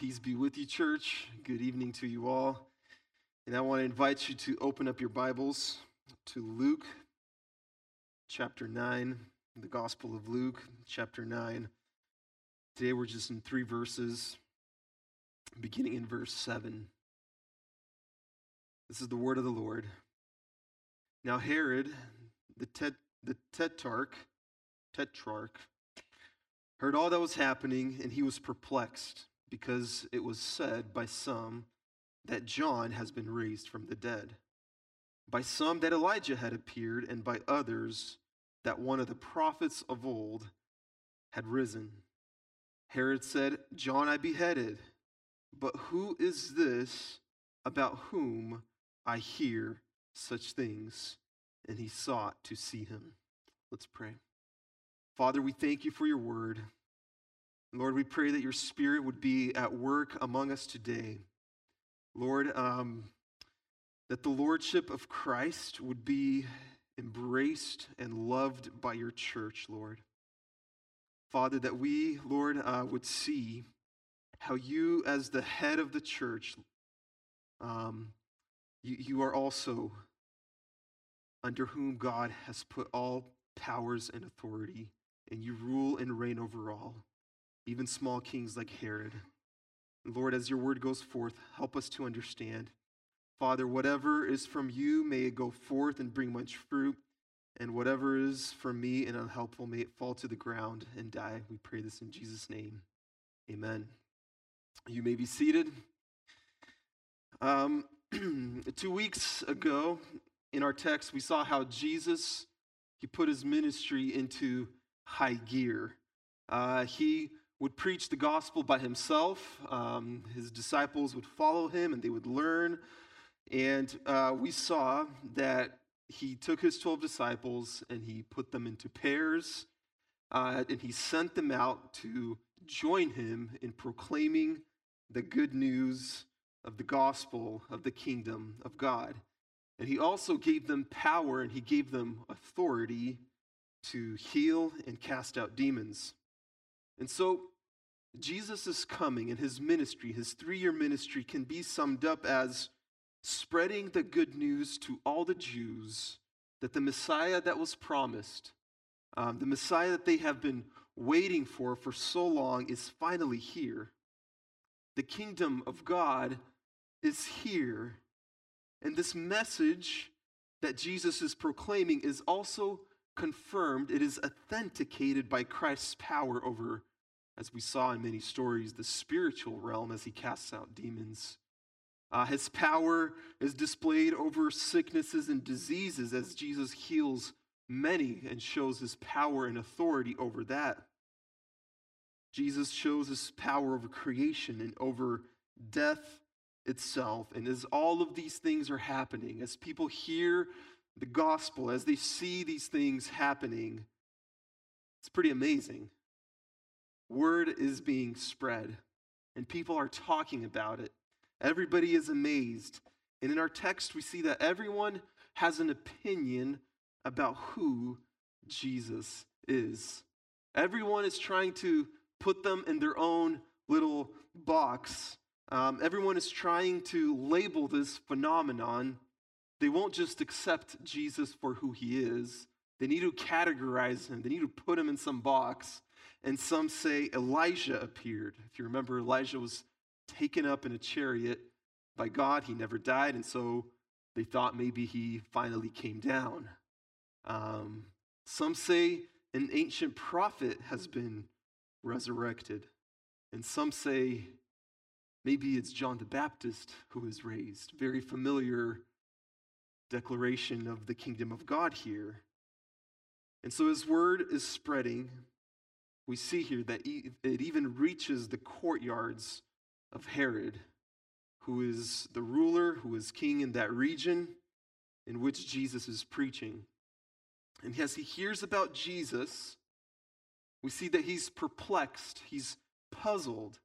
Peace be with you, church. Good evening to you all. And I want to invite you to open up your Bibles to Luke chapter 9, the Gospel of Luke, chapter 9. Today we're just in three verses, beginning in verse 7. This is the word of the Lord. Now, Herod, the, tet- the tetrarch, tetrarch, heard all that was happening, and he was perplexed, because it was said by some that John has been raised from the dead, by some that Elijah had appeared, and by others that one of the prophets of old had risen. Herod said, John I beheaded, but who is this about whom I hear such things? And he sought to see him. Let's pray. Father, we thank you for your word. Lord, we pray that your spirit would be at work among us today. Lord, um, that the lordship of Christ would be embraced and loved by your church, Lord. Father, that we, Lord, uh, would see how you, as the head of the church, um, you, you are also under whom God has put all powers and authority and you rule and reign over all, even small kings like Herod. Lord, as your word goes forth, help us to understand. Father, whatever is from you, may it go forth and bring much fruit, and whatever is from me and unhelpful, may it fall to the ground and die. We pray this in Jesus' name. Amen. You may be seated. Um, two weeks ago, in our text, we saw how Jesus he put his ministry into high gear. Uh, he would preach the gospel by himself. Um, his disciples would follow him and they would learn. And uh, we saw that he took his 12 disciples and he put them into pairs uh, and he sent them out to join him in proclaiming the good news of the gospel of the kingdom of God. And he also gave them power and he gave them authority to heal and cast out demons. And so Jesus is coming, and his ministry, his three year ministry, can be summed up as spreading the good news to all the Jews that the Messiah that was promised, um, the Messiah that they have been waiting for for so long, is finally here. The kingdom of God is here. And this message that Jesus is proclaiming is also confirmed, it is authenticated by Christ's power over, as we saw in many stories, the spiritual realm as he casts out demons. Uh, his power is displayed over sicknesses and diseases as Jesus heals many and shows his power and authority over that. Jesus shows his power over creation and over death itself. And as all of these things are happening, as people hear the gospel, as they see these things happening, it's pretty amazing. Word is being spread, and people are talking about it. Everybody is amazed. And in our text, we see that everyone has an opinion about who Jesus is. Everyone is trying to put them in their own little box. Um, everyone is trying to label this phenomenon they won't just accept Jesus for who he is, they need to categorize him, they need to put him in some box. And some say Elijah appeared. If you remember, Elijah was taken up in a chariot by God, he never died, and so they thought maybe he finally came down. Um, some say an ancient prophet has been resurrected, and some say maybe it's John the Baptist who is raised. Very familiar declaration of the kingdom of God here. And so his word is spreading. We see here that it even reaches the courtyards of Herod, who is the ruler, who is king in that region in which Jesus is preaching. And as he hears about Jesus, we see that he's perplexed, he's puzzled,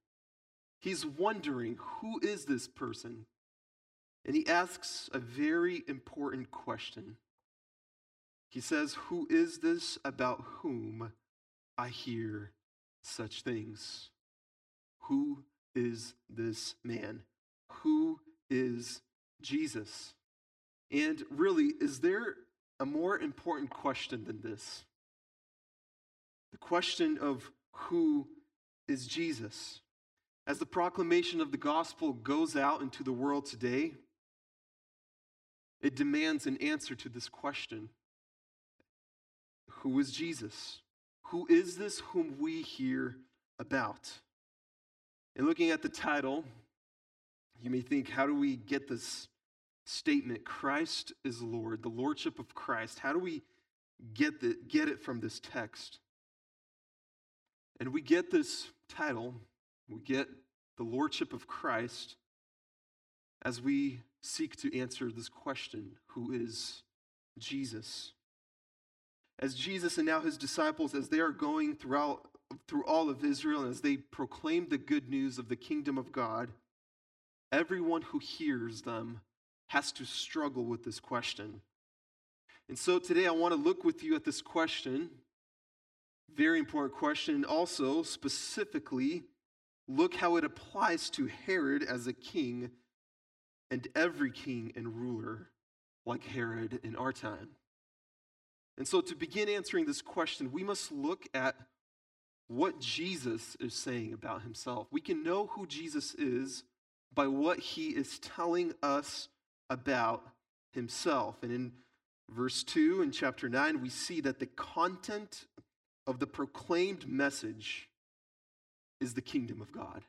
he's wondering who is this person? And he asks a very important question. He says, Who is this about whom I hear such things? Who is this man? Who is Jesus? And really, is there a more important question than this? The question of who is Jesus? As the proclamation of the gospel goes out into the world today, it demands an answer to this question Who is Jesus? Who is this whom we hear about? And looking at the title, you may think, how do we get this statement, Christ is Lord, the Lordship of Christ? How do we get, the, get it from this text? And we get this title, we get the Lordship of Christ as we seek to answer this question who is Jesus? As Jesus and now his disciples, as they are going throughout through all of Israel and as they proclaim the good news of the kingdom of God, everyone who hears them has to struggle with this question. And so today I want to look with you at this question, very important question, and also specifically look how it applies to Herod as a king and every king and ruler like Herod in our time. And so, to begin answering this question, we must look at what Jesus is saying about himself. We can know who Jesus is by what he is telling us about himself. And in verse 2 in chapter 9, we see that the content of the proclaimed message is the kingdom of God.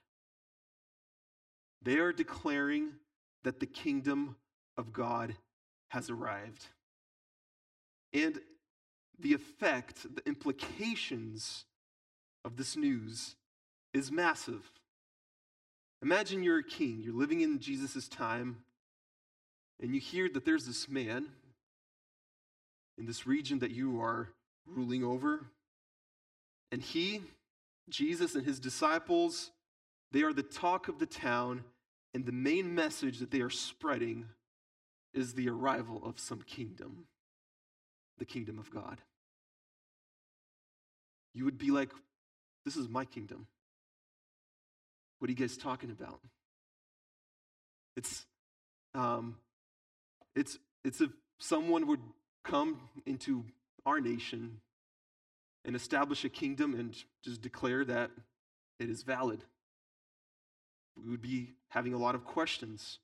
They are declaring that the kingdom of God has arrived. And the effect, the implications of this news is massive. Imagine you're a king, you're living in Jesus' time, and you hear that there's this man in this region that you are ruling over, and he, Jesus, and his disciples, they are the talk of the town, and the main message that they are spreading is the arrival of some kingdom, the kingdom of God. You would be like, This is my kingdom. What are you guys talking about? It's, um, it's, it's if someone would come into our nation and establish a kingdom and just declare that it is valid. We would be having a lot of questions.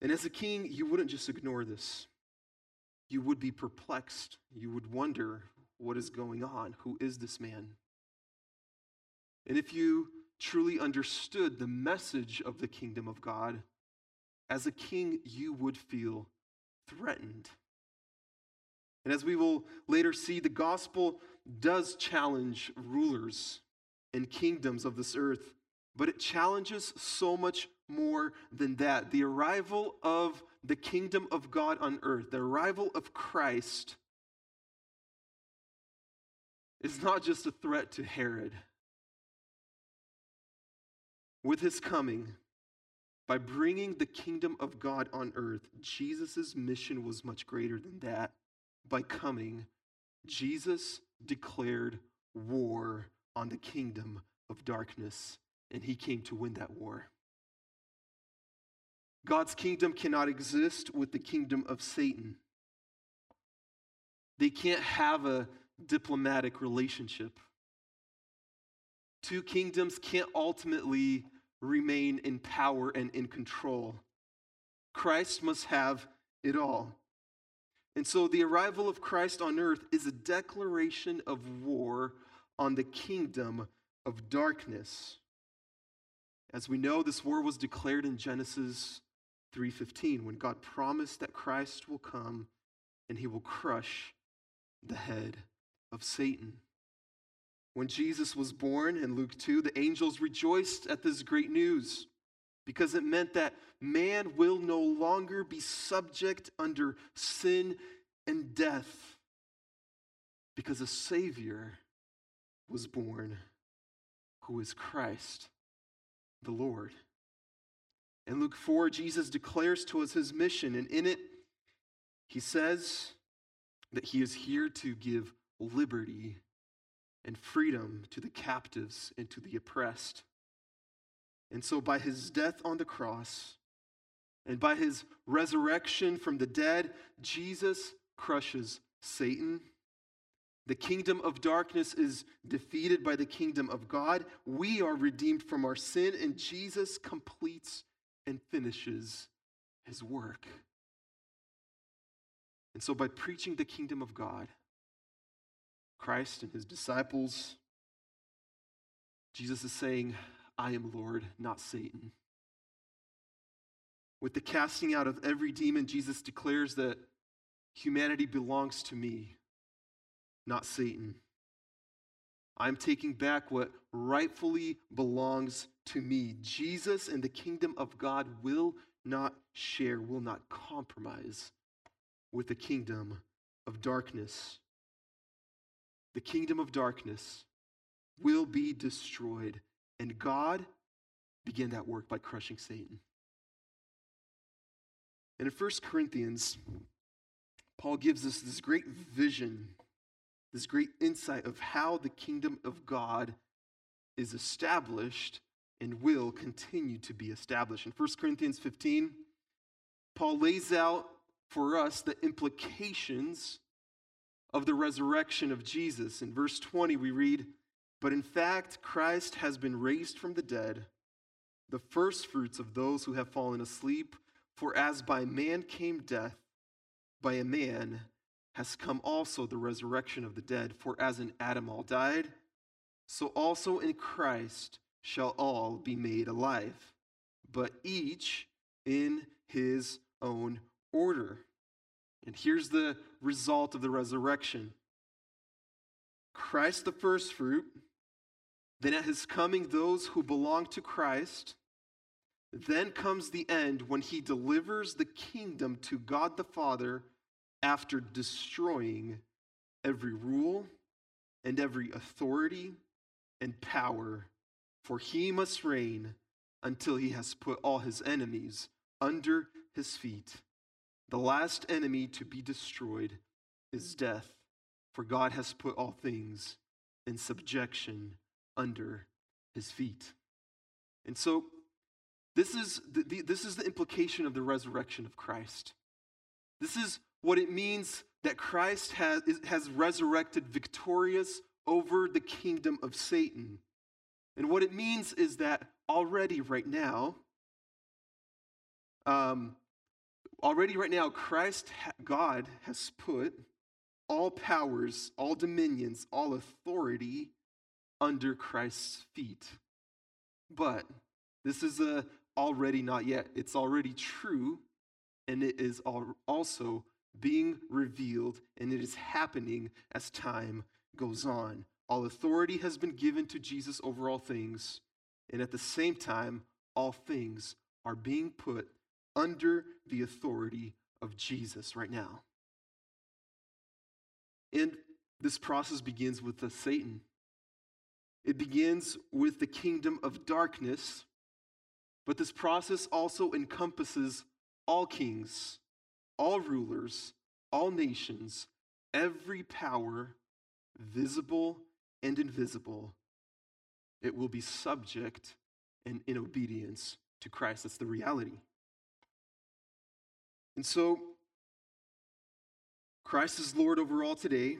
And as a king, you wouldn't just ignore this. You would be perplexed. You would wonder what is going on? Who is this man? And if you truly understood the message of the kingdom of God, as a king, you would feel threatened. And as we will later see, the gospel does challenge rulers and kingdoms of this earth, but it challenges so much more than that. The arrival of the kingdom of God on earth, the arrival of Christ, is not just a threat to Herod. With his coming, by bringing the kingdom of God on earth, Jesus' mission was much greater than that. By coming, Jesus declared war on the kingdom of darkness, and he came to win that war. God's kingdom cannot exist with the kingdom of Satan. They can't have a diplomatic relationship. Two kingdoms can't ultimately remain in power and in control. Christ must have it all. And so the arrival of Christ on earth is a declaration of war on the kingdom of darkness. As we know, this war was declared in Genesis 3:15 when God promised that Christ will come and he will crush the head of Satan. When Jesus was born in Luke 2, the angels rejoiced at this great news because it meant that man will no longer be subject under sin and death because a Savior was born who is Christ the Lord. In Luke 4, Jesus declares to us his mission, and in it, he says that he is here to give liberty and freedom to the captives and to the oppressed. And so, by his death on the cross and by his resurrection from the dead, Jesus crushes Satan. The kingdom of darkness is defeated by the kingdom of God. We are redeemed from our sin, and Jesus completes and finishes his work. And so, by preaching the kingdom of God, Christ and his disciples, Jesus is saying, I am Lord, not Satan. With the casting out of every demon, Jesus declares that humanity belongs to me, not Satan. I'm taking back what rightfully belongs to me. Jesus and the kingdom of God will not share, will not compromise with the kingdom of darkness. The kingdom of darkness will be destroyed, and God began that work by crushing Satan. And in 1 Corinthians, Paul gives us this great vision, this great insight of how the kingdom of God is established and will continue to be established. In 1 Corinthians 15, Paul lays out for us the implications of the resurrection of Jesus. In verse 20, we read, But in fact, Christ has been raised from the dead, the firstfruits of those who have fallen asleep. For as by man came death, by a man has come also the resurrection of the dead. For as in Adam all died, so also in Christ shall all be made alive, but each in his own order. And here's the result of the resurrection Christ the firstfruit, then at his coming, those who belong to Christ. Then comes the end when he delivers the kingdom to God the Father after destroying every rule and every authority and power, for he must reign until he has put all his enemies under his feet. The last enemy to be destroyed is death, for God has put all things in subjection under his feet. And so, this is the, the, this is the implication of the resurrection of Christ. This is what it means that Christ has, has resurrected victorious over the kingdom of Satan. And what it means is that already, right now, um, already, right now, Christ, God, has put all powers, all dominions, all authority under Christ's feet. But this is a already not yet. It's already true, and it is also being revealed, and it is happening as time goes on. All authority has been given to Jesus over all things, and at the same time, all things are being put under the authority of Jesus right now. And this process begins with the Satan. It begins with the kingdom of darkness but this process also encompasses all kings, all rulers, all nations, every power, visible and invisible. It will be subject and in obedience to Christ. That's the reality. And so, Christ is Lord over all today.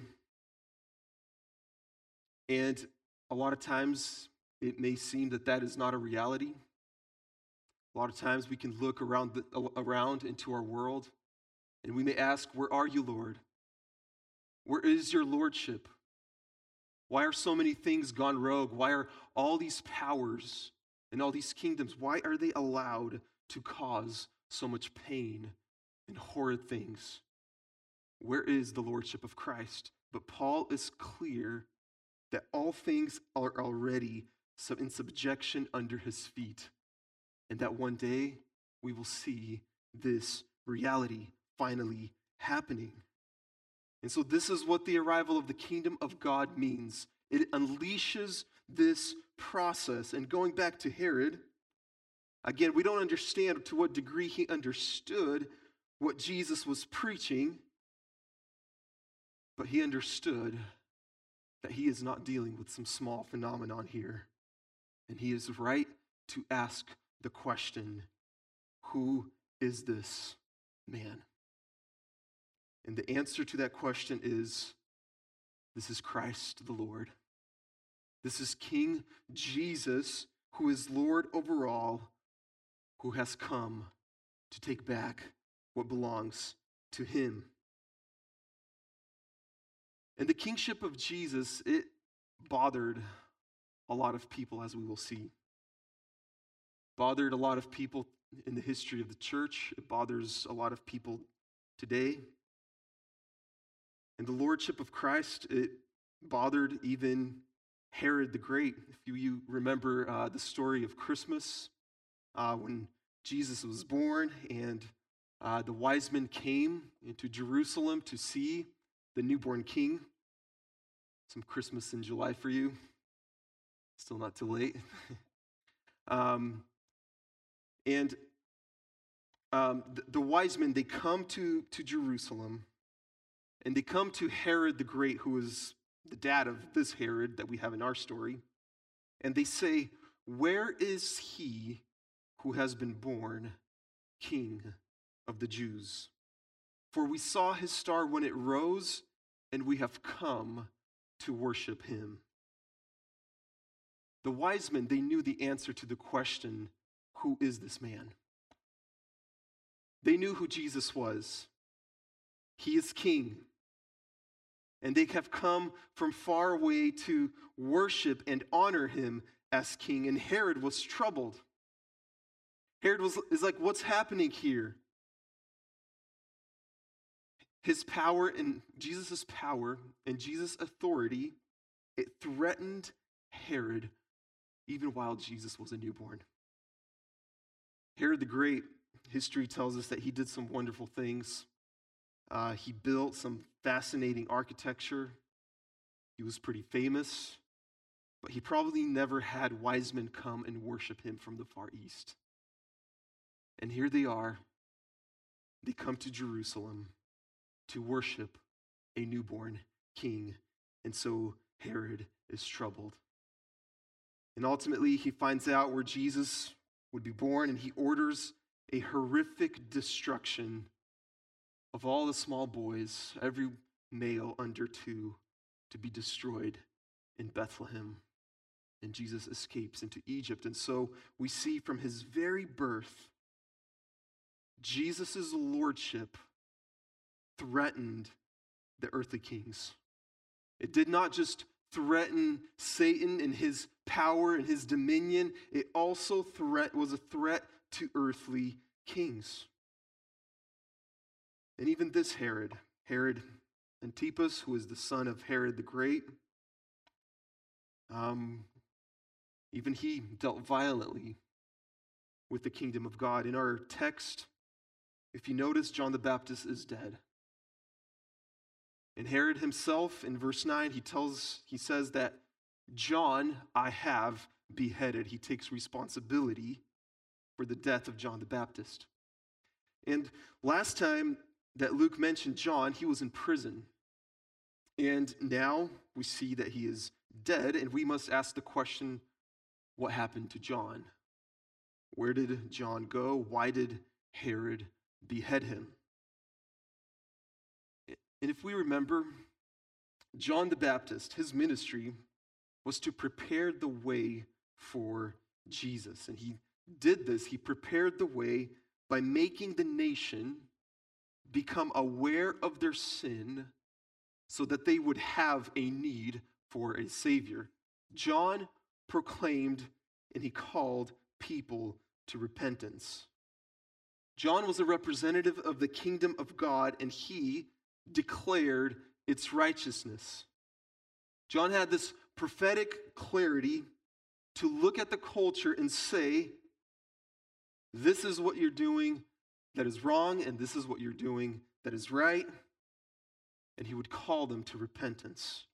And a lot of times it may seem that that is not a reality. A lot of times we can look around, the, around into our world and we may ask, Where are you, Lord? Where is your lordship? Why are so many things gone rogue? Why are all these powers and all these kingdoms, why are they allowed to cause so much pain and horrid things? Where is the lordship of Christ? But Paul is clear that all things are already in subjection under his feet and that one day we will see this reality finally happening. And so, this is what the arrival of the kingdom of God means it unleashes this process. And going back to Herod, again, we don't understand to what degree he understood what Jesus was preaching, but he understood that he is not dealing with some small phenomenon here. And he is right to ask the question Who is this man? And the answer to that question is this is Christ the Lord. This is King Jesus, who is Lord over all, who has come to take back what belongs to him. And the kingship of Jesus, it bothered a lot of people, as we will see. Bothered a lot of people in the history of the church. It bothers a lot of people today. And the lordship of Christ, it bothered even Herod the Great. If you, you remember uh, the story of Christmas, uh, when Jesus was born and uh, the wise men came into Jerusalem to see the newborn king. Some Christmas in July for you. Still not too late. um, and um, the, the wise men, they come to, to Jerusalem and they come to Herod the Great, who is the dad of this Herod that we have in our story. And they say, Where is he who has been born king of the Jews? For we saw his star when it rose, and we have come to worship him. The wise men, they knew the answer to the question, Who is this man? They knew who Jesus was. He is king. And they have come from far away to worship and honor him as king. And Herod was troubled. Herod was, is like, What's happening here? His power and Jesus' power and Jesus' authority, it threatened Herod even while Jesus was a newborn. Herod the Great, history tells us that he did some wonderful things. Uh, he built some fascinating architecture. He was pretty famous, but he probably never had wise men come and worship him from the Far East. And here they are. They come to Jerusalem to worship a newborn king. And so Herod is troubled. And ultimately, he finds out where Jesus would be born, and he orders a horrific destruction of all the small boys, every male under two, to be destroyed in Bethlehem. And Jesus escapes into Egypt. And so we see from his very birth, Jesus' lordship threatened the earthly kings. It did not just threaten Satan and his power and his dominion, it also threat, was a threat to earthly kings. And even this Herod, Herod Antipas, who is the son of Herod the Great, um, even he dealt violently with the kingdom of God. In our text, if you notice, John the Baptist is dead. And Herod himself, in verse 9, he tells, he says that John I have beheaded. He takes responsibility for the death of John the Baptist. And last time that Luke mentioned John, he was in prison. And now we see that he is dead, and we must ask the question what happened to John? Where did John go? Why did Herod behead him? And if we remember, John the Baptist, his ministry was to prepare the way for Jesus. And he did this, he prepared the way by making the nation become aware of their sin so that they would have a need for a Savior. John proclaimed and he called people to repentance. John was a representative of the kingdom of God, and he declared its righteousness. John had this prophetic clarity to look at the culture and say, This is what you're doing that is wrong, and this is what you're doing that is right. And he would call them to repentance.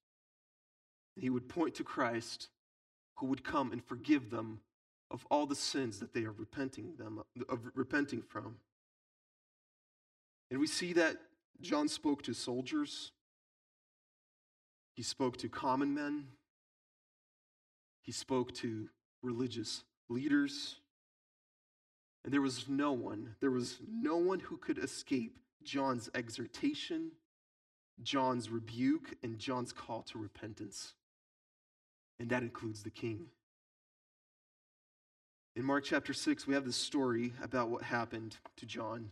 And he would point to Christ who would come and forgive them of all the sins that they are repenting them of repenting from. And we see that John spoke to soldiers, he spoke to common men, he spoke to religious leaders. And there was no one, there was no one who could escape John's exhortation, John's rebuke, and John's call to repentance. And that includes the king. In Mark chapter 6, we have this story about what happened to John,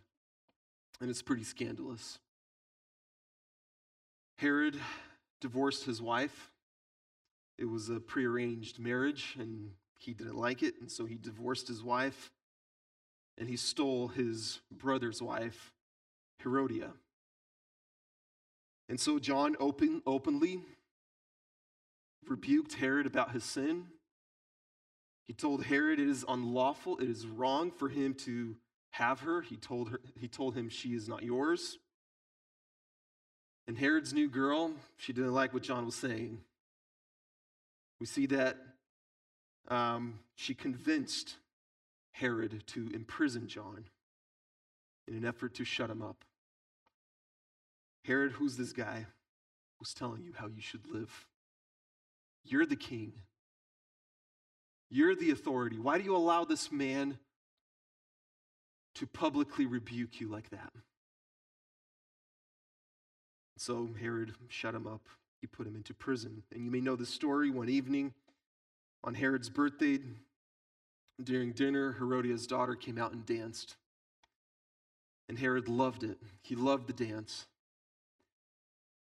and it's pretty scandalous. Herod divorced his wife. It was a prearranged marriage, and he didn't like it, and so he divorced his wife, and he stole his brother's wife, Herodia. And so John open, openly rebuked Herod about his sin he told Herod it is unlawful, it is wrong for him to have her. He told, her, he told him she is not yours. And Herod's new girl, she didn't like what John was saying. We see that um, she convinced Herod to imprison John in an effort to shut him up. Herod, who's this guy who's telling you how you should live? You're the king. You're the authority. Why do you allow this man to publicly rebuke you like that? So Herod shut him up. He put him into prison. And you may know the story. One evening on Herod's birthday, during dinner, Herodias' daughter came out and danced. And Herod loved it. He loved the dance.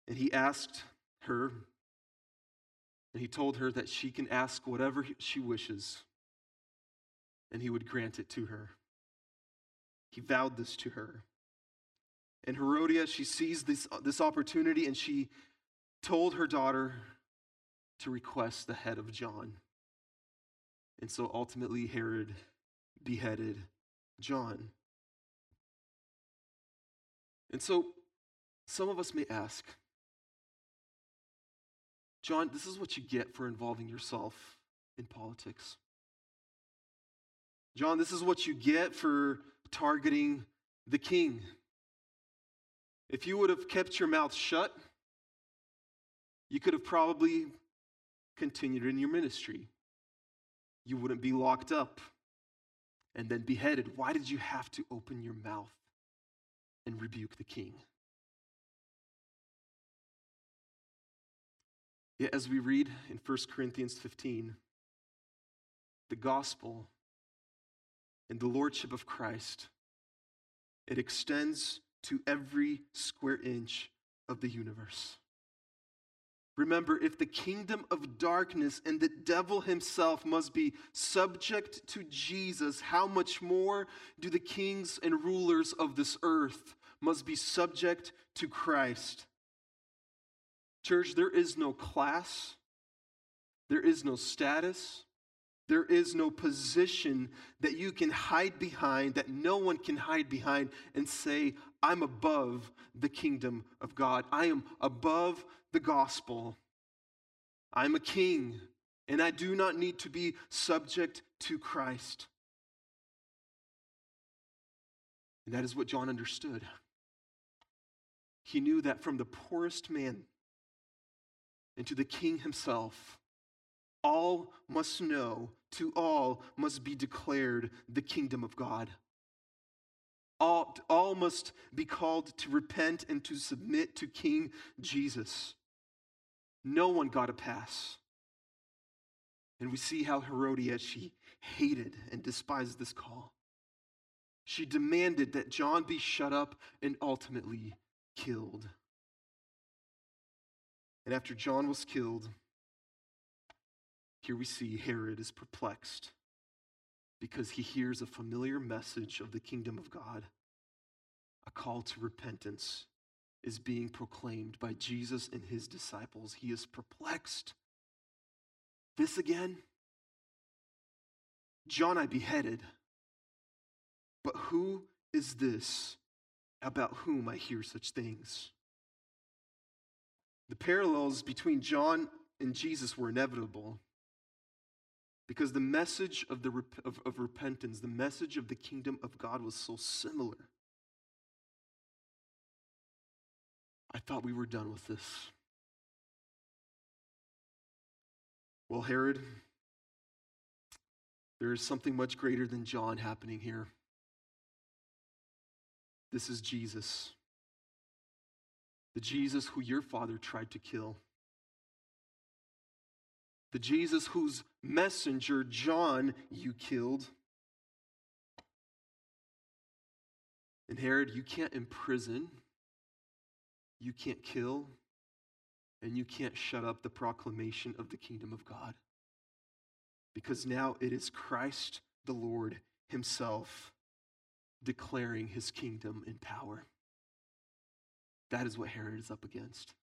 And he asked her and he told her that she can ask whatever she wishes, and he would grant it to her. He vowed this to her. And Herodias, she sees this, this opportunity and she told her daughter to request the head of John. And so ultimately, Herod beheaded John. And so, some of us may ask, John, this is what you get for involving yourself in politics. John, this is what you get for targeting the king. If you would have kept your mouth shut, you could have probably continued in your ministry. You wouldn't be locked up and then beheaded. Why did you have to open your mouth and rebuke the king? Yet, as we read in 1 Corinthians 15, the gospel and the lordship of Christ, it extends to every square inch of the universe. Remember, if the kingdom of darkness and the devil himself must be subject to Jesus, how much more do the kings and rulers of this earth must be subject to Christ? Church, there is no class, there is no status, there is no position that you can hide behind, that no one can hide behind and say, I'm above the kingdom of God. I am above the gospel. I'm a king, and I do not need to be subject to Christ. And that is what John understood. He knew that from the poorest man and to the king himself. All must know, to all must be declared the kingdom of God. All, all must be called to repent and to submit to King Jesus. No one got a pass. And we see how Herodias, she hated and despised this call. She demanded that John be shut up and ultimately killed. And after John was killed, here we see Herod is perplexed because he hears a familiar message of the kingdom of God. A call to repentance is being proclaimed by Jesus and his disciples. He is perplexed. This again? John I beheaded. But who is this about whom I hear such things? The parallels between John and Jesus were inevitable because the message of, the, of, of repentance, the message of the kingdom of God was so similar. I thought we were done with this. Well, Herod, There is something much greater than John happening here. This is Jesus. The Jesus who your father tried to kill. The Jesus whose messenger, John, you killed. And Herod, you can't imprison, you can't kill, and you can't shut up the proclamation of the kingdom of God. Because now it is Christ the Lord Himself declaring His kingdom in power. That is what Herod is up against.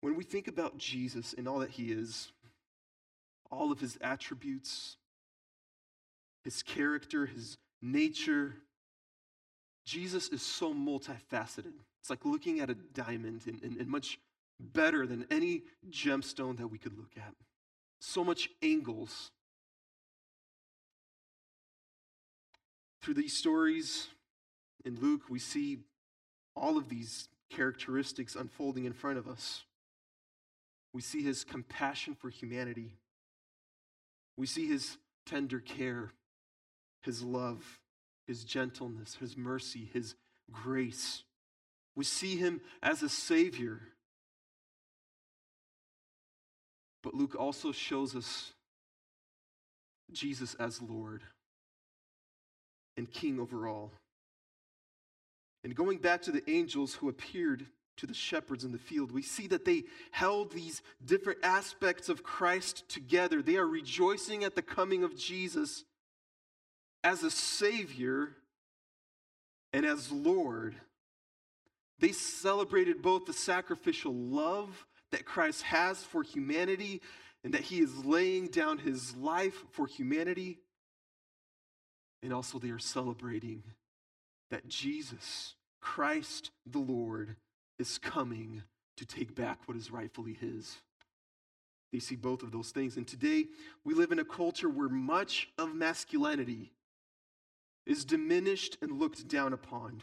When we think about Jesus and all that He is, all of His attributes, His character, His nature, Jesus is so multifaceted. It's like looking at a diamond and, and, and much better than any gemstone that we could look at. So much angles. Through these stories in Luke, we see all of these characteristics unfolding in front of us. We see his compassion for humanity. We see his tender care, his love, his gentleness, his mercy, his grace. We see him as a savior. But Luke also shows us Jesus as Lord and King over all. And going back to the angels who appeared to the shepherds in the field, we see that they held these different aspects of Christ together. They are rejoicing at the coming of Jesus as a Savior and as Lord. They celebrated both the sacrificial love that Christ has for humanity and that he is laying down his life for humanity. And also, they are celebrating that Jesus, Christ the Lord, is coming to take back what is rightfully his. They see both of those things. And today, we live in a culture where much of masculinity is diminished and looked down upon.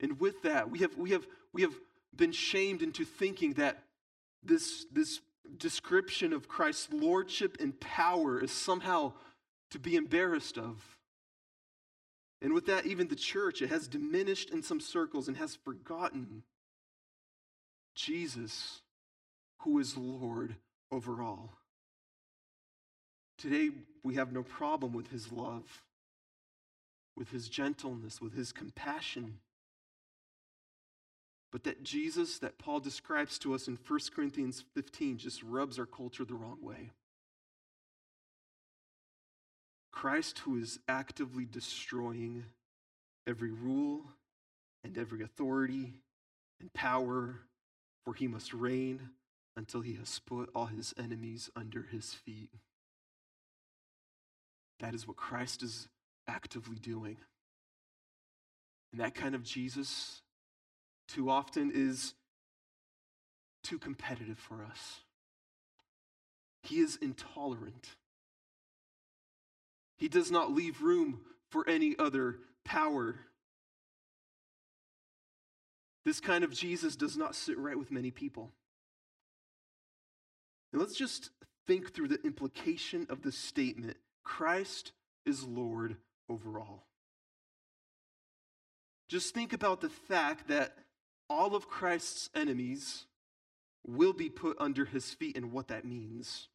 And with that, we have, we have, we have been shamed into thinking that this, this description of Christ's lordship and power is somehow to be embarrassed of. And with that, even the church, it has diminished in some circles and has forgotten Jesus, who is Lord over all. Today, we have no problem with his love, with his gentleness, with his compassion. But that Jesus that Paul describes to us in 1 Corinthians 15 just rubs our culture the wrong way. Christ, who is actively destroying every rule and every authority and power, for he must reign until he has put all his enemies under his feet. That is what Christ is actively doing. And that kind of Jesus too often is too competitive for us. He is intolerant. He does not leave room for any other power. This kind of Jesus does not sit right with many people. And let's just think through the implication of this statement Christ is Lord over all. Just think about the fact that all of Christ's enemies will be put under his feet and what that means.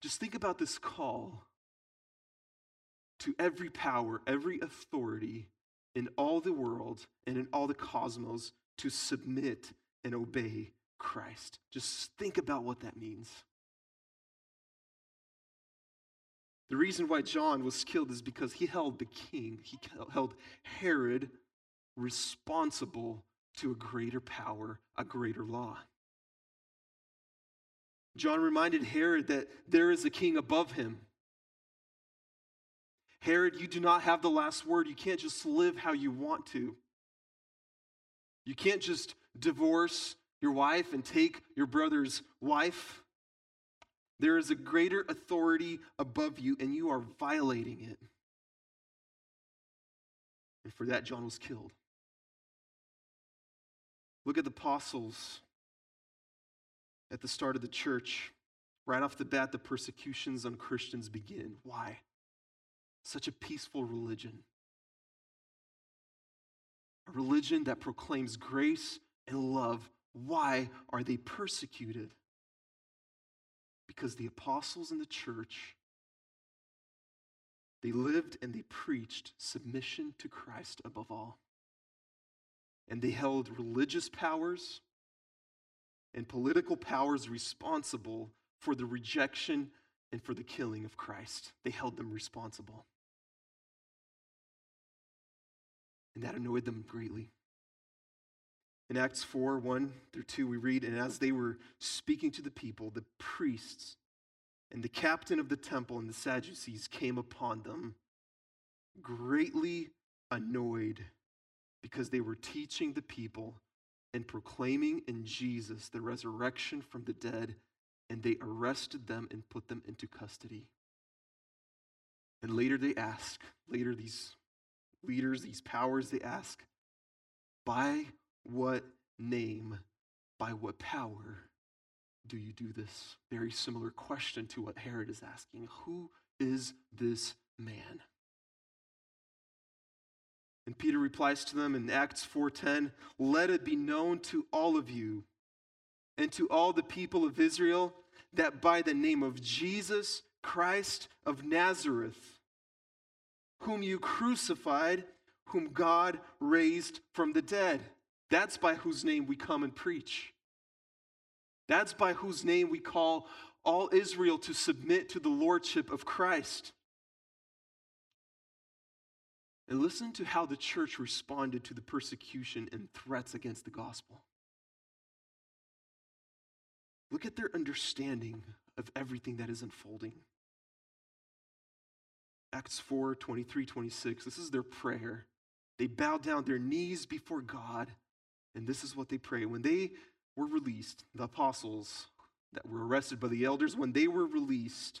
Just think about this call to every power, every authority in all the world and in all the cosmos to submit and obey Christ. Just think about what that means. The reason why John was killed is because he held the king, he held Herod responsible to a greater power, a greater law. John reminded Herod that there is a king above him. Herod, you do not have the last word. You can't just live how you want to. You can't just divorce your wife and take your brother's wife. There is a greater authority above you, and you are violating it. And for that, John was killed. Look at the apostles at the start of the church, right off the bat, the persecutions on Christians begin. Why? Such a peaceful religion. A religion that proclaims grace and love. Why are they persecuted? Because the apostles in the church they lived and they preached submission to Christ above all. And they held religious powers and political powers responsible for the rejection and for the killing of Christ. They held them responsible. And that annoyed them greatly. In Acts 4 1 through 2, we read, And as they were speaking to the people, the priests and the captain of the temple and the Sadducees came upon them, greatly annoyed because they were teaching the people and proclaiming in Jesus the resurrection from the dead, and they arrested them and put them into custody. And later they ask, later these leaders, these powers, they ask, by what name, by what power do you do this? Very similar question to what Herod is asking. Who is this man? And Peter replies to them in Acts 4:10, "Let it be known to all of you and to all the people of Israel that by the name of Jesus Christ of Nazareth, whom you crucified, whom God raised from the dead, that's by whose name we come and preach. That's by whose name we call all Israel to submit to the lordship of Christ. And listen to how the church responded to the persecution and threats against the gospel. Look at their understanding of everything that is unfolding. Acts 4 23, 26. This is their prayer. They bow down their knees before God, and this is what they pray. When they were released, the apostles that were arrested by the elders, when they were released,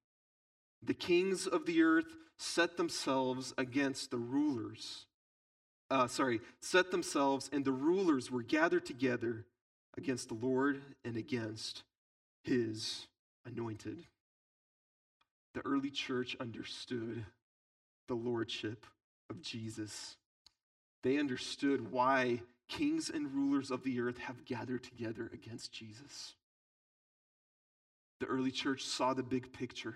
The kings of the earth set themselves against the rulers. Uh, sorry, set themselves, and the rulers were gathered together against the Lord and against his anointed. The early church understood the lordship of Jesus. They understood why kings and rulers of the earth have gathered together against Jesus. The early church saw the big picture.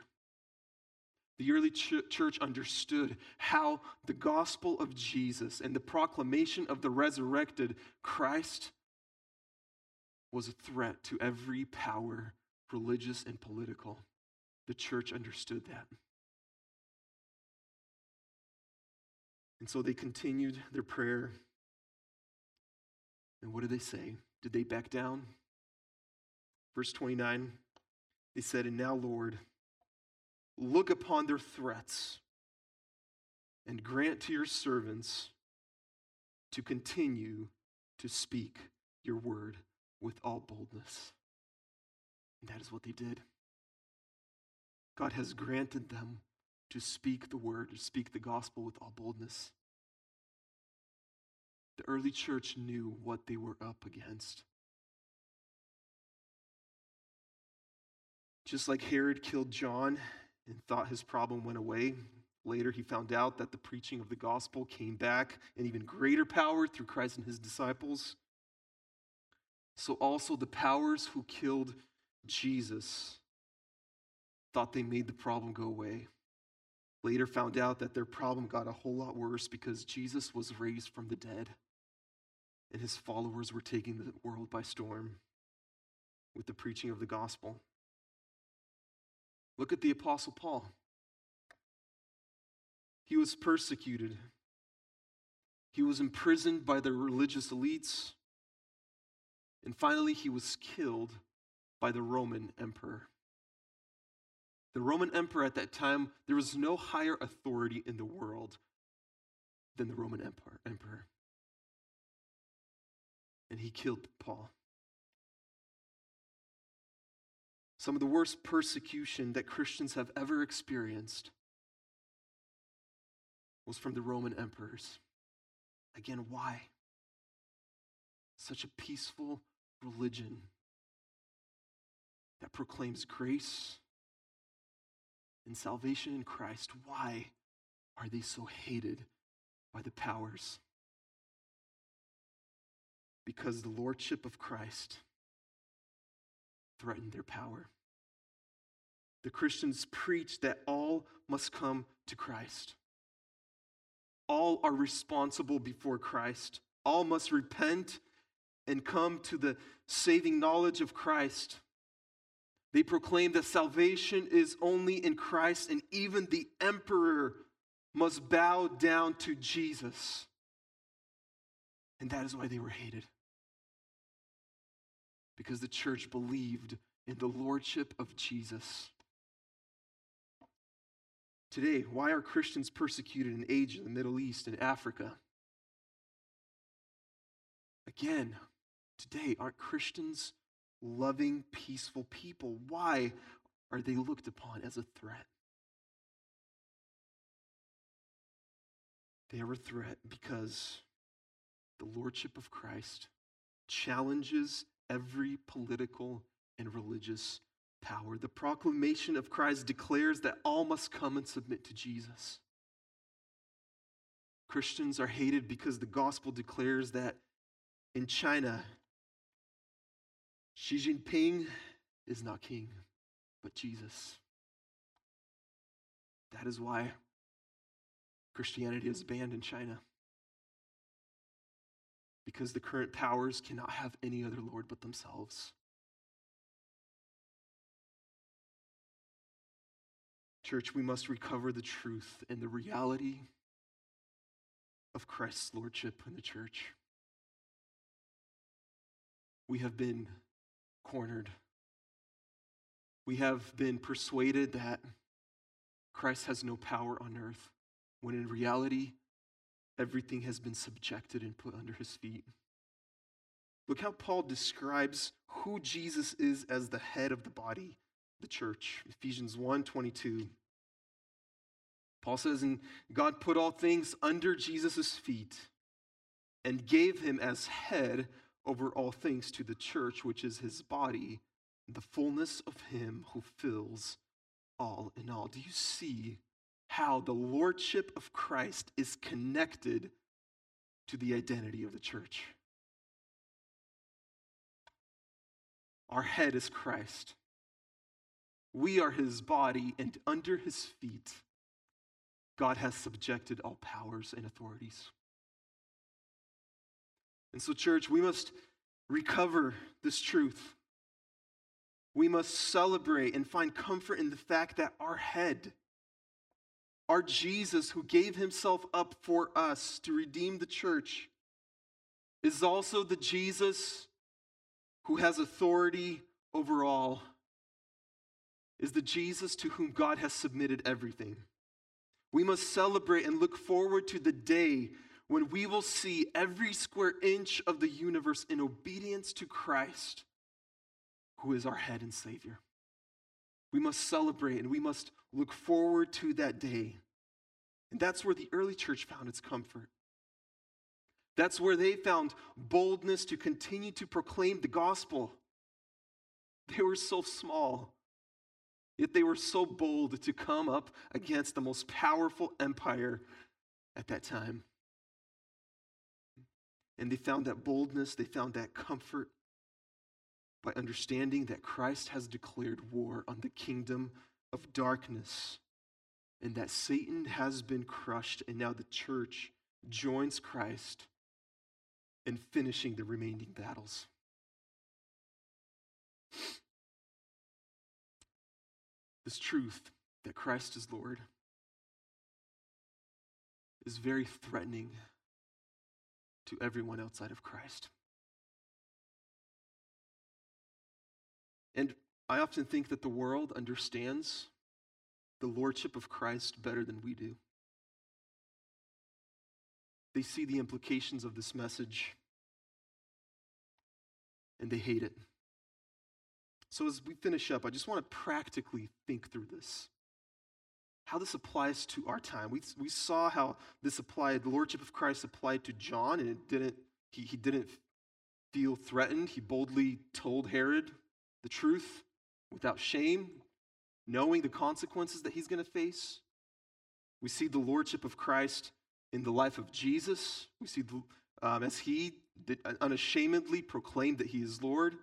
The early ch- church understood how the gospel of Jesus and the proclamation of the resurrected Christ was a threat to every power, religious and political. The church understood that. And so they continued their prayer and what did they say? Did they back down? Verse 29, they said, And now, Lord, look upon their threats and grant to your servants to continue to speak your word with all boldness. And that is what they did. God has granted them to speak the word, to speak the gospel with all boldness. The early church knew what they were up against. Just like Herod killed John and thought his problem went away, later he found out that the preaching of the gospel came back in even greater power through Christ and his disciples. So also the powers who killed Jesus thought they made the problem go away. Later found out that their problem got a whole lot worse because Jesus was raised from the dead and his followers were taking the world by storm with the preaching of the gospel. Look at the Apostle Paul. He was persecuted, he was imprisoned by the religious elites, and finally, he was killed by the Roman emperor. The Roman emperor at that time, there was no higher authority in the world than the Roman emperor. And he killed Paul. Some of the worst persecution that Christians have ever experienced was from the Roman emperors. Again, why? Such a peaceful religion that proclaims grace and salvation in Christ. Why are they so hated by the powers? Because the lordship of Christ threatened their power. The Christians preach that all must come to Christ. All are responsible before Christ. All must repent and come to the saving knowledge of Christ. They proclaim that salvation is only in Christ, and even the emperor must bow down to Jesus. And that is why they were hated. Because the church believed in the lordship of Jesus. Today, why are Christians persecuted in Asia, the Middle East, and Africa? Again, today, aren't Christians loving, peaceful people? Why are they looked upon as a threat? They are a threat because the Lordship of Christ challenges every political and religious power. The proclamation of Christ declares that all must come and submit to Jesus. Christians are hated because the gospel declares that in China, Xi Jinping is not king, but Jesus. That is why Christianity is banned in China. Because the current powers cannot have any other Lord but themselves. Church, we must recover the truth and the reality of Christ's lordship in the church. We have been cornered. We have been persuaded that Christ has no power on earth, when in reality, everything has been subjected and put under his feet. Look how Paul describes who Jesus is as the head of the body the church. Ephesians 1 22. Paul says, And God put all things under Jesus' feet and gave him as head over all things to the church, which is his body, the fullness of him who fills all in all. Do you see how the lordship of Christ is connected to the identity of the church? Our head is Christ. We are his body, and under his feet, God has subjected all powers and authorities. And so, church, we must recover this truth. We must celebrate and find comfort in the fact that our head, our Jesus, who gave himself up for us to redeem the church, is also the Jesus who has authority over all is the Jesus to whom God has submitted everything. We must celebrate and look forward to the day when we will see every square inch of the universe in obedience to Christ, who is our head and Savior. We must celebrate and we must look forward to that day. And that's where the early church found its comfort. That's where they found boldness to continue to proclaim the gospel. They were so small, Yet they were so bold to come up against the most powerful empire at that time. And they found that boldness, they found that comfort by understanding that Christ has declared war on the kingdom of darkness and that Satan has been crushed, and now the church joins Christ in finishing the remaining battles. This truth that Christ is Lord is very threatening to everyone outside of Christ. And I often think that the world understands the lordship of Christ better than we do. They see the implications of this message and they hate it. So, as we finish up, I just want to practically think through this. How this applies to our time. We, we saw how this applied, the Lordship of Christ applied to John, and it didn't, he, he didn't feel threatened. He boldly told Herod the truth without shame, knowing the consequences that he's going to face. We see the Lordship of Christ in the life of Jesus. We see the, um, as he did unashamedly proclaimed that he is Lord.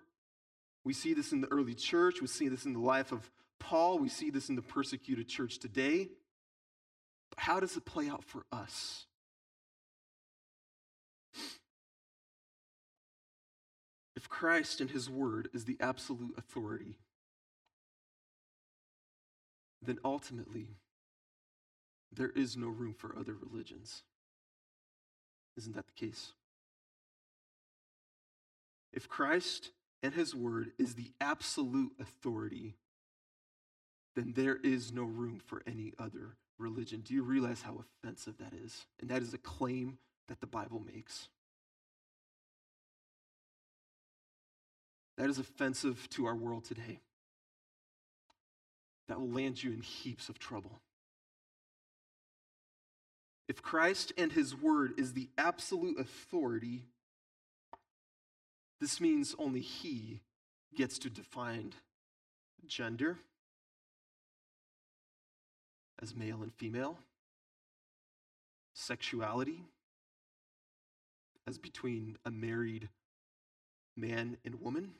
We see this in the early church. We see this in the life of Paul. We see this in the persecuted church today. But how does it play out for us? If Christ and his word is the absolute authority, then ultimately there is no room for other religions. Isn't that the case? If Christ and his word is the absolute authority, then there is no room for any other religion. Do you realize how offensive that is? And that is a claim that the Bible makes. That is offensive to our world today. That will land you in heaps of trouble. If Christ and his word is the absolute authority, this means only he gets to define gender as male and female, sexuality as between a married man and woman,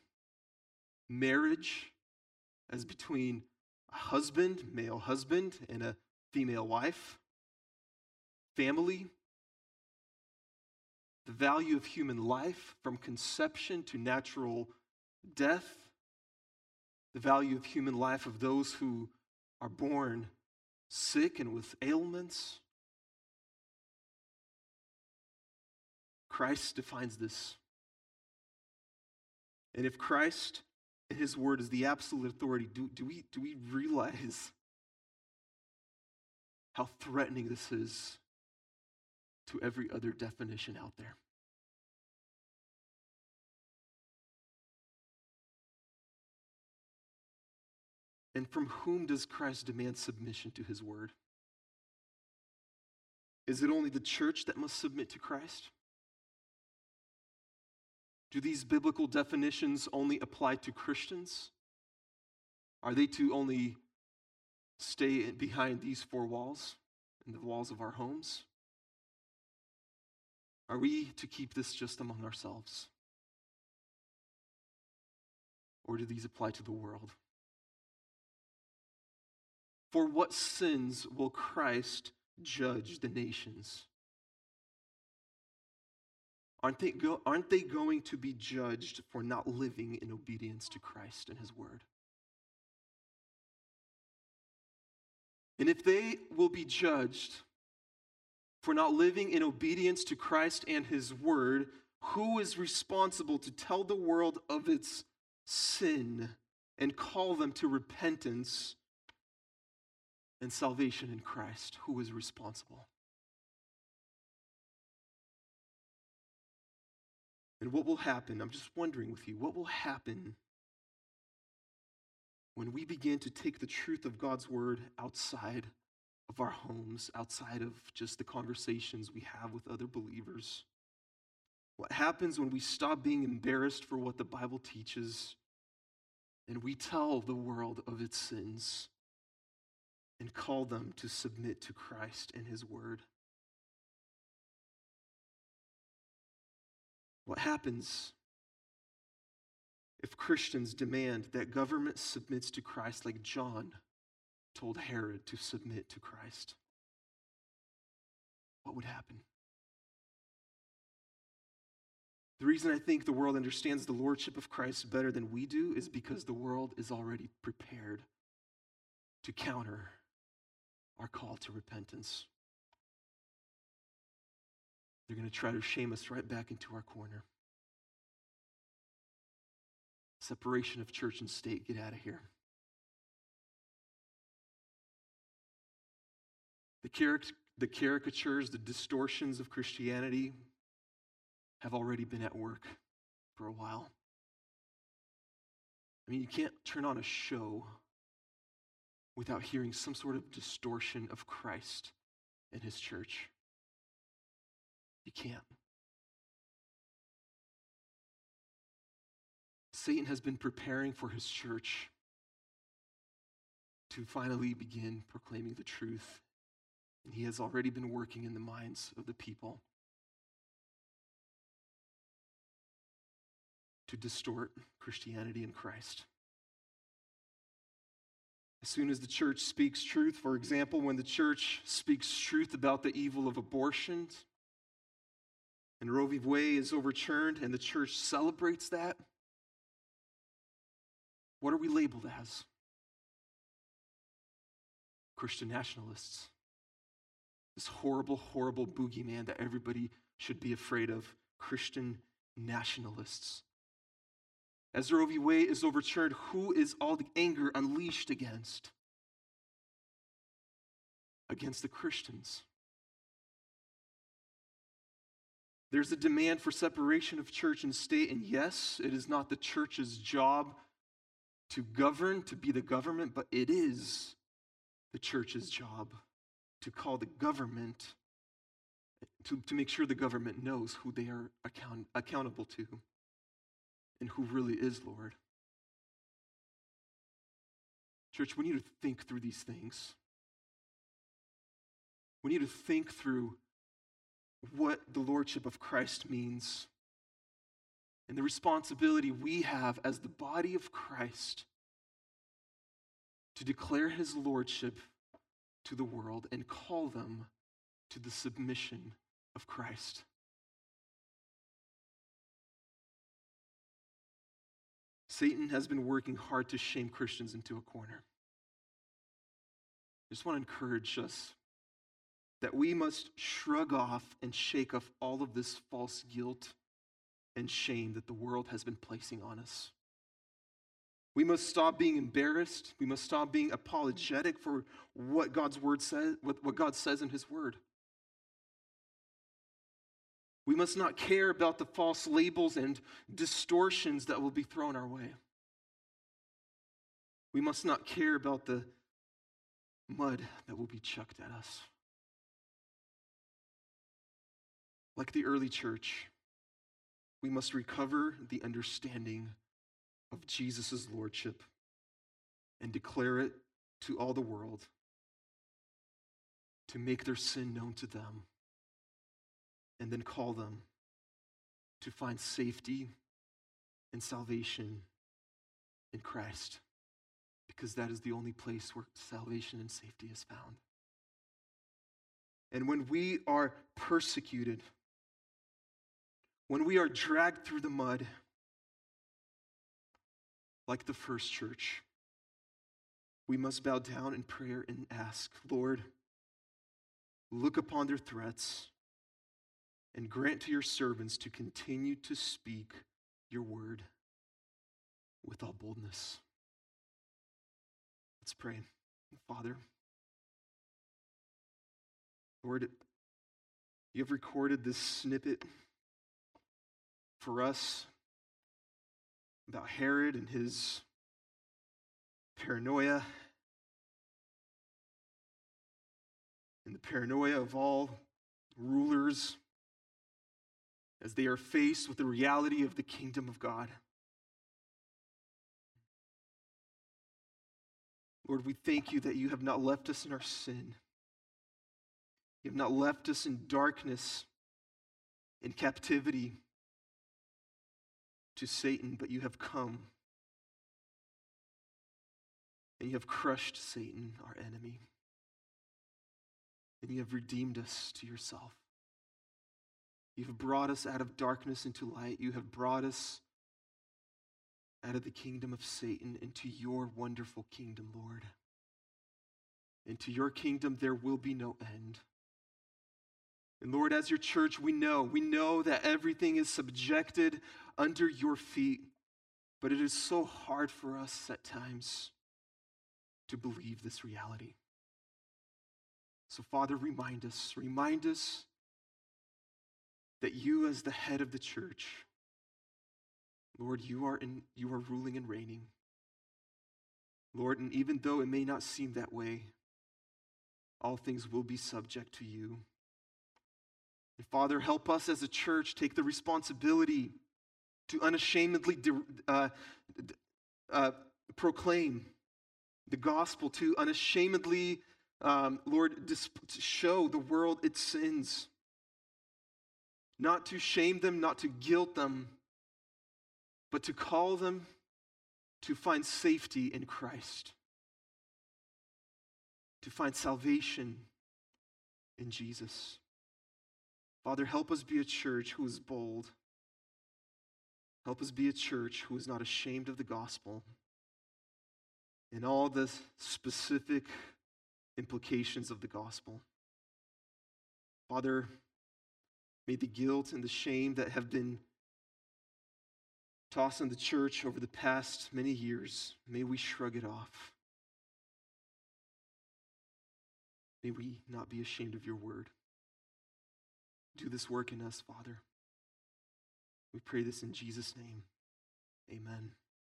marriage as between a husband, male husband, and a female wife family, the value of human life from conception to natural death, the value of human life of those who are born sick and with ailments. Christ defines this. And if Christ and his word is the absolute authority, do, do, we, do we realize how threatening this is to every other definition out there. And from whom does Christ demand submission to his word? Is it only the church that must submit to Christ? Do these biblical definitions only apply to Christians? Are they to only stay behind these four walls and the walls of our homes? Are we to keep this just among ourselves? Or do these apply to the world? For what sins will Christ judge the nations? Aren't they, go, aren't they going to be judged for not living in obedience to Christ and His Word? And if they will be judged for not living in obedience to Christ and his word, who is responsible to tell the world of its sin and call them to repentance and salvation in Christ? Who is responsible? And what will happen? I'm just wondering with you, what will happen when we begin to take the truth of God's word outside of our homes, outside of just the conversations we have with other believers. What happens when we stop being embarrassed for what the Bible teaches and we tell the world of its sins and call them to submit to Christ and His Word? What happens if Christians demand that government submits to Christ like John told Herod to submit to Christ, what would happen? The reason I think the world understands the lordship of Christ better than we do is because the world is already prepared to counter our call to repentance. They're going to try to shame us right back into our corner. Separation of church and state. Get out of here. The, caric- the caricatures, the distortions of Christianity have already been at work for a while. I mean, you can't turn on a show without hearing some sort of distortion of Christ and his church. You can't. Satan has been preparing for his church to finally begin proclaiming the truth. He has already been working in the minds of the people to distort Christianity and Christ. As soon as the church speaks truth, for example, when the church speaks truth about the evil of abortion, and Roe v. Wade is overturned, and the church celebrates that, what are we labeled as? Christian nationalists. This horrible, horrible boogeyman that everybody should be afraid of. Christian nationalists. As Roe v. Wade is overturned, who is all the anger unleashed against? Against the Christians. There's a demand for separation of church and state, and yes, it is not the church's job to govern, to be the government, but it is the church's job to call the government, to, to make sure the government knows who they are account, accountable to and who really is Lord. Church, we need to think through these things. We need to think through what the Lordship of Christ means and the responsibility we have as the body of Christ to declare his Lordship to the world and call them to the submission of Christ. Satan has been working hard to shame Christians into a corner. I just want to encourage us that we must shrug off and shake off all of this false guilt and shame that the world has been placing on us. We must stop being embarrassed. We must stop being apologetic for what God's word says, what God says in his word. We must not care about the false labels and distortions that will be thrown our way. We must not care about the mud that will be chucked at us. Like the early church, we must recover the understanding of Jesus' lordship and declare it to all the world to make their sin known to them and then call them to find safety and salvation in Christ, because that is the only place where salvation and safety is found. And when we are persecuted, when we are dragged through the mud, like the first church, we must bow down in prayer and ask, Lord, look upon their threats and grant to your servants to continue to speak your word with all boldness. Let's pray. Father, Lord, you have recorded this snippet for us about Herod and his paranoia and the paranoia of all rulers as they are faced with the reality of the kingdom of God. Lord, we thank you that you have not left us in our sin. You have not left us in darkness, in captivity to Satan, but you have come and you have crushed Satan, our enemy, and you have redeemed us to yourself. You've brought us out of darkness into light. You have brought us out of the kingdom of Satan into your wonderful kingdom, Lord. Into your kingdom there will be no end. And Lord, as your church, we know, we know that everything is subjected under your feet. But it is so hard for us at times to believe this reality. So, Father, remind us, remind us that you, as the head of the church, Lord, you are, in, you are ruling and reigning. Lord, and even though it may not seem that way, all things will be subject to you. Father, help us as a church take the responsibility to unashamedly uh, uh, proclaim the gospel, to unashamedly, um, Lord, to show the world its sins. Not to shame them, not to guilt them, but to call them to find safety in Christ, to find salvation in Jesus. Father, help us be a church who is bold. Help us be a church who is not ashamed of the gospel and all the specific implications of the gospel. Father, may the guilt and the shame that have been tossed on the church over the past many years, may we shrug it off. May we not be ashamed of your word. Do this work in us, Father. We pray this in Jesus' name. Amen.